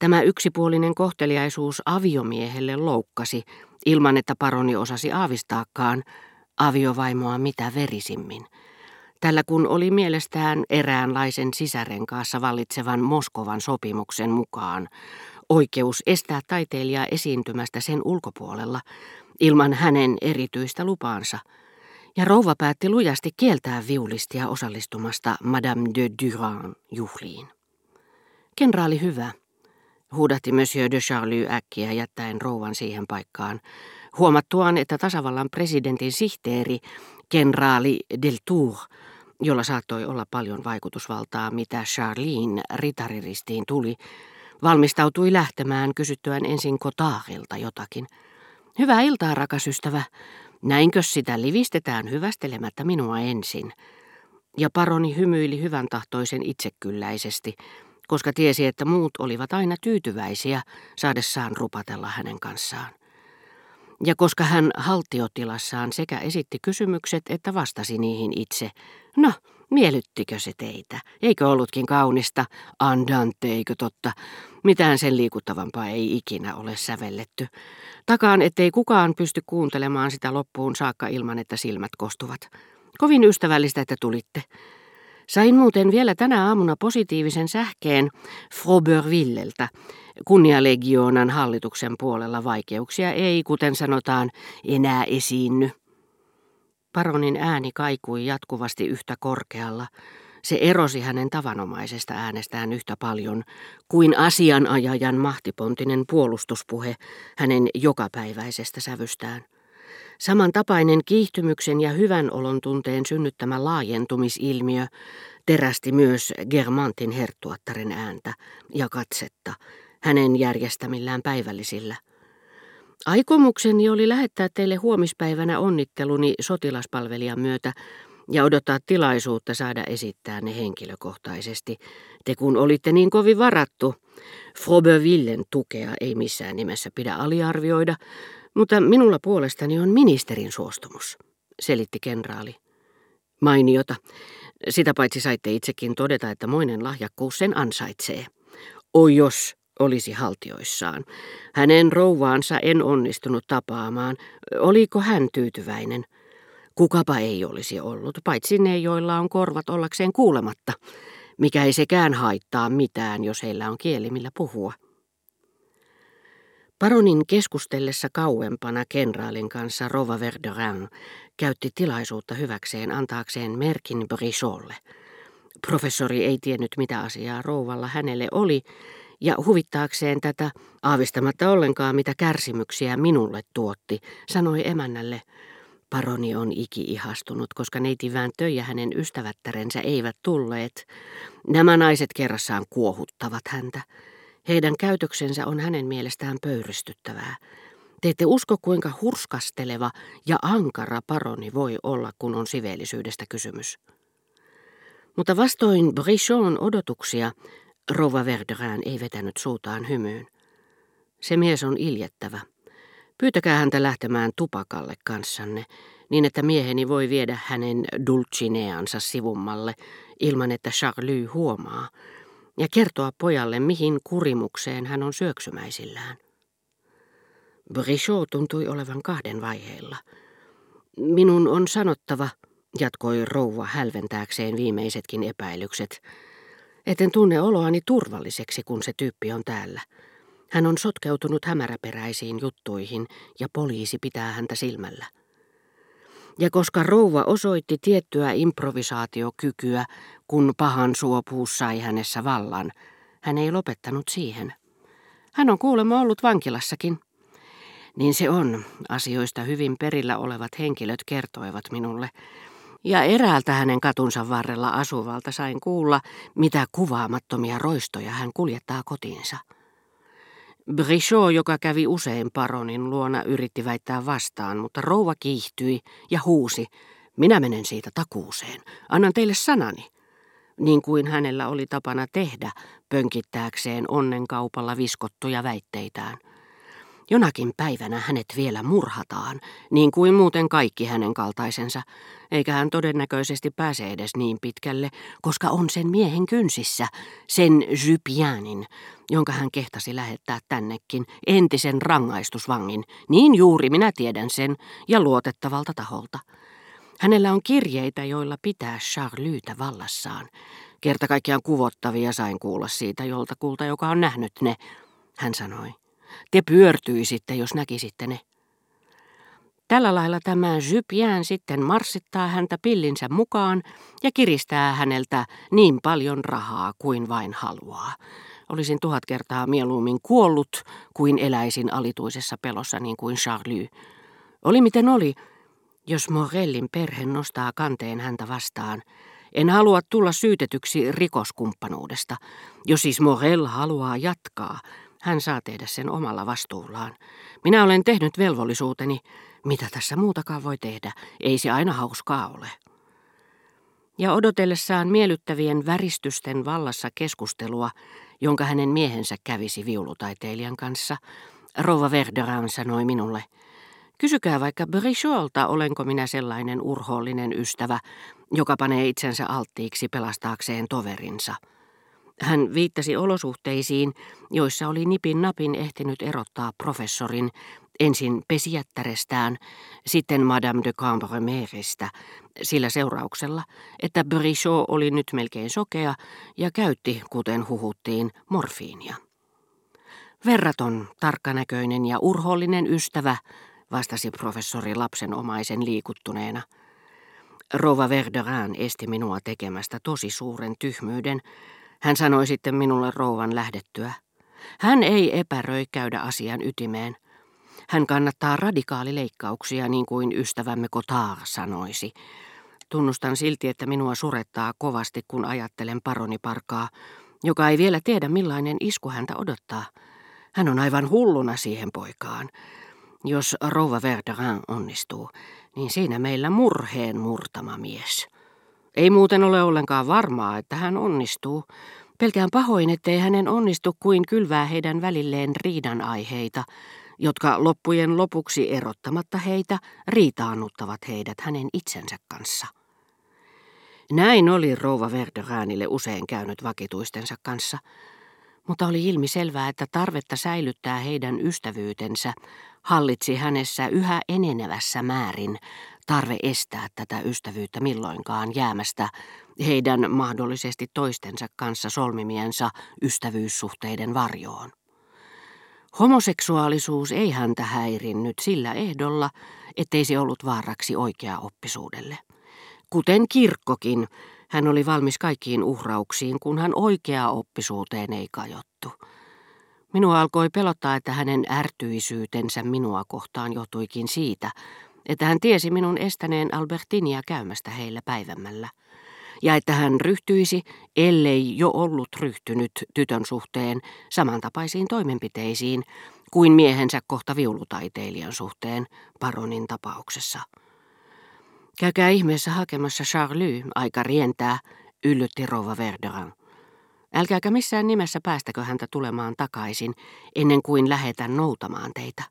Tämä yksipuolinen kohteliaisuus aviomiehelle loukkasi, ilman että paroni osasi aavistaakaan, aviovaimoa mitä verisimmin. Tällä kun oli mielestään eräänlaisen sisärenkaassa vallitsevan Moskovan sopimuksen mukaan oikeus estää taiteilijaa esiintymästä sen ulkopuolella ilman hänen erityistä lupaansa, ja rouva päätti lujasti kieltää viulistia osallistumasta Madame de Duran juhliin. Kenraali hyvä, huudatti Monsieur de Charlie äkkiä jättäen rouvan siihen paikkaan, huomattuaan, että tasavallan presidentin sihteeri, kenraali Deltour, jolla saattoi olla paljon vaikutusvaltaa, mitä Charlene ritariristiin tuli, valmistautui lähtemään kysyttyään ensin Kotaarilta jotakin. Hyvää iltaa, rakas ystävä. Näinkö sitä livistetään hyvästelemättä minua ensin? Ja paroni hymyili hyvän tahtoisen itsekylläisesti, koska tiesi, että muut olivat aina tyytyväisiä saadessaan rupatella hänen kanssaan. Ja koska hän haltiotilassaan sekä esitti kysymykset että vastasi niihin itse, no, miellyttikö se teitä? Eikö ollutkin kaunista? Andante, eikö totta? Mitään sen liikuttavampaa ei ikinä ole sävelletty. Takaan, ettei kukaan pysty kuuntelemaan sitä loppuun saakka ilman, että silmät kostuvat. Kovin ystävällistä, että tulitte. Sain muuten vielä tänä aamuna positiivisen sähkeen Frobervilleltä. Kunnialegioonan hallituksen puolella vaikeuksia ei, kuten sanotaan, enää esiinny. Paronin ääni kaikui jatkuvasti yhtä korkealla. Se erosi hänen tavanomaisesta äänestään yhtä paljon kuin asianajajan mahtipontinen puolustuspuhe hänen jokapäiväisestä sävystään. Samantapainen kiihtymyksen ja hyvän olon tunteen synnyttämä laajentumisilmiö terästi myös Germantin herttuattaren ääntä ja katsetta hänen järjestämillään päivällisillä. Aikomukseni oli lähettää teille huomispäivänä onnitteluni sotilaspalvelijan myötä ja odottaa tilaisuutta saada esittää ne henkilökohtaisesti. Te kun olitte niin kovin varattu, Frobervillen tukea ei missään nimessä pidä aliarvioida, mutta minulla puolestani on ministerin suostumus, selitti kenraali. Mainiota. Sitä paitsi saitte itsekin todeta, että moinen lahjakkuus sen ansaitsee. Oi jos olisi haltioissaan. Hänen rouvaansa en onnistunut tapaamaan. Oliko hän tyytyväinen? Kukapa ei olisi ollut, paitsi ne, joilla on korvat ollakseen kuulematta, mikä ei sekään haittaa mitään, jos heillä on kieli millä puhua. Paronin keskustellessa kauempana kenraalin kanssa Rova Verderin käytti tilaisuutta hyväkseen antaakseen merkin Bricholle. Professori ei tiennyt mitä asiaa rouvalla hänelle oli, ja huvittaakseen tätä, aavistamatta ollenkaan mitä kärsimyksiä minulle tuotti, sanoi emännälle, Paroni on iki-ihastunut, koska neiti Vääntö ja hänen ystävättärensä eivät tulleet. Nämä naiset kerrassaan kuohuttavat häntä. Heidän käytöksensä on hänen mielestään pöyristyttävää. Te ette usko, kuinka hurskasteleva ja ankara paroni voi olla, kun on siveellisyydestä kysymys. Mutta vastoin Brichon odotuksia, Rova Verderään ei vetänyt suutaan hymyyn. Se mies on iljettävä. Pyytäkää häntä lähtemään tupakalle kanssanne, niin että mieheni voi viedä hänen dulcineansa sivummalle, ilman että Charlie huomaa, ja kertoa pojalle, mihin kurimukseen hän on syöksymäisillään. Brichot tuntui olevan kahden vaiheilla. Minun on sanottava, jatkoi rouva hälventääkseen viimeisetkin epäilykset, etten tunne oloani turvalliseksi, kun se tyyppi on täällä. Hän on sotkeutunut hämäräperäisiin juttuihin ja poliisi pitää häntä silmällä. Ja koska rouva osoitti tiettyä improvisaatiokykyä, kun pahan suopuus sai hänessä vallan, hän ei lopettanut siihen. Hän on kuulemma ollut vankilassakin. Niin se on, asioista hyvin perillä olevat henkilöt kertoivat minulle, ja eräältä hänen katunsa varrella asuvalta sain kuulla, mitä kuvaamattomia roistoja hän kuljettaa kotiinsa. Brichot, joka kävi usein paronin luona, yritti väittää vastaan, mutta rouva kiihtyi ja huusi, minä menen siitä takuuseen, annan teille sanani. Niin kuin hänellä oli tapana tehdä, pönkittääkseen onnenkaupalla viskottuja väitteitään. Jonakin päivänä hänet vielä murhataan, niin kuin muuten kaikki hänen kaltaisensa, eikä hän todennäköisesti pääse edes niin pitkälle, koska on sen miehen kynsissä, sen Jypianin, jonka hän kehtasi lähettää tännekin, entisen rangaistusvangin. Niin juuri minä tiedän sen, ja luotettavalta taholta. Hänellä on kirjeitä, joilla pitää Charlytä vallassaan. Kerta kaikkiaan kuvottavia sain kuulla siitä joltakulta, joka on nähnyt ne, hän sanoi. Te pyörtyisitte, jos näkisitte ne. Tällä lailla tämä Jypien sitten marssittaa häntä pillinsä mukaan ja kiristää häneltä niin paljon rahaa kuin vain haluaa. Olisin tuhat kertaa mieluummin kuollut kuin eläisin alituisessa pelossa niin kuin Charlie. Oli miten oli, jos Morellin perhe nostaa kanteen häntä vastaan. En halua tulla syytetyksi rikoskumppanuudesta. Jos siis Morell haluaa jatkaa, hän saa tehdä sen omalla vastuullaan. Minä olen tehnyt velvollisuuteni. Mitä tässä muutakaan voi tehdä? Ei se aina hauskaa ole. Ja odotellessaan miellyttävien väristysten vallassa keskustelua, jonka hänen miehensä kävisi viulutaiteilijan kanssa, Rova Verderan sanoi minulle, kysykää vaikka Bricholta, olenko minä sellainen urhoollinen ystävä, joka panee itsensä alttiiksi pelastaakseen toverinsa. Hän viittasi olosuhteisiin, joissa oli nipin napin ehtinyt erottaa professorin ensin pesijättärestään, sitten Madame de Cambremeristä, sillä seurauksella, että Brichot oli nyt melkein sokea ja käytti, kuten huhuttiin, morfiinia. Verraton, tarkkanäköinen ja urhollinen ystävä, vastasi professori lapsenomaisen liikuttuneena. Rova Verderan esti minua tekemästä tosi suuren tyhmyyden, hän sanoi sitten minulle rouvan lähdettyä. Hän ei epäröi käydä asian ytimeen. Hän kannattaa radikaalileikkauksia, niin kuin ystävämme Kotar sanoisi. Tunnustan silti, että minua surettaa kovasti, kun ajattelen paroniparkaa, joka ei vielä tiedä millainen isku häntä odottaa. Hän on aivan hulluna siihen poikaan. Jos rouva Verderin onnistuu, niin siinä meillä murheen murtama mies. Ei muuten ole ollenkaan varmaa, että hän onnistuu. Pelkään pahoin, ettei hänen onnistu kuin kylvää heidän välilleen riidan aiheita, jotka loppujen lopuksi erottamatta heitä riitaannuttavat heidät hänen itsensä kanssa. Näin oli rouva Verderäänille usein käynyt vakituistensa kanssa, mutta oli ilmi selvää, että tarvetta säilyttää heidän ystävyytensä hallitsi hänessä yhä enenevässä määrin tarve estää tätä ystävyyttä milloinkaan jäämästä heidän mahdollisesti toistensa kanssa solmimiensa ystävyyssuhteiden varjoon. Homoseksuaalisuus ei häntä häirinnyt sillä ehdolla, ettei se ollut vaaraksi oikea oppisuudelle. Kuten kirkkokin, hän oli valmis kaikkiin uhrauksiin, kun hän oikea oppisuuteen ei kajottu. Minua alkoi pelottaa, että hänen ärtyisyytensä minua kohtaan johtuikin siitä, että hän tiesi minun estäneen Albertinia käymästä heillä päivämällä, ja että hän ryhtyisi, ellei jo ollut ryhtynyt tytön suhteen, samantapaisiin toimenpiteisiin kuin miehensä kohta viulutaiteilijan suhteen paronin tapauksessa. Käykää ihmeessä hakemassa Charlie, aika rientää, yllytti Rova Verderan. Älkääkä missään nimessä päästäkö häntä tulemaan takaisin, ennen kuin lähetän noutamaan teitä.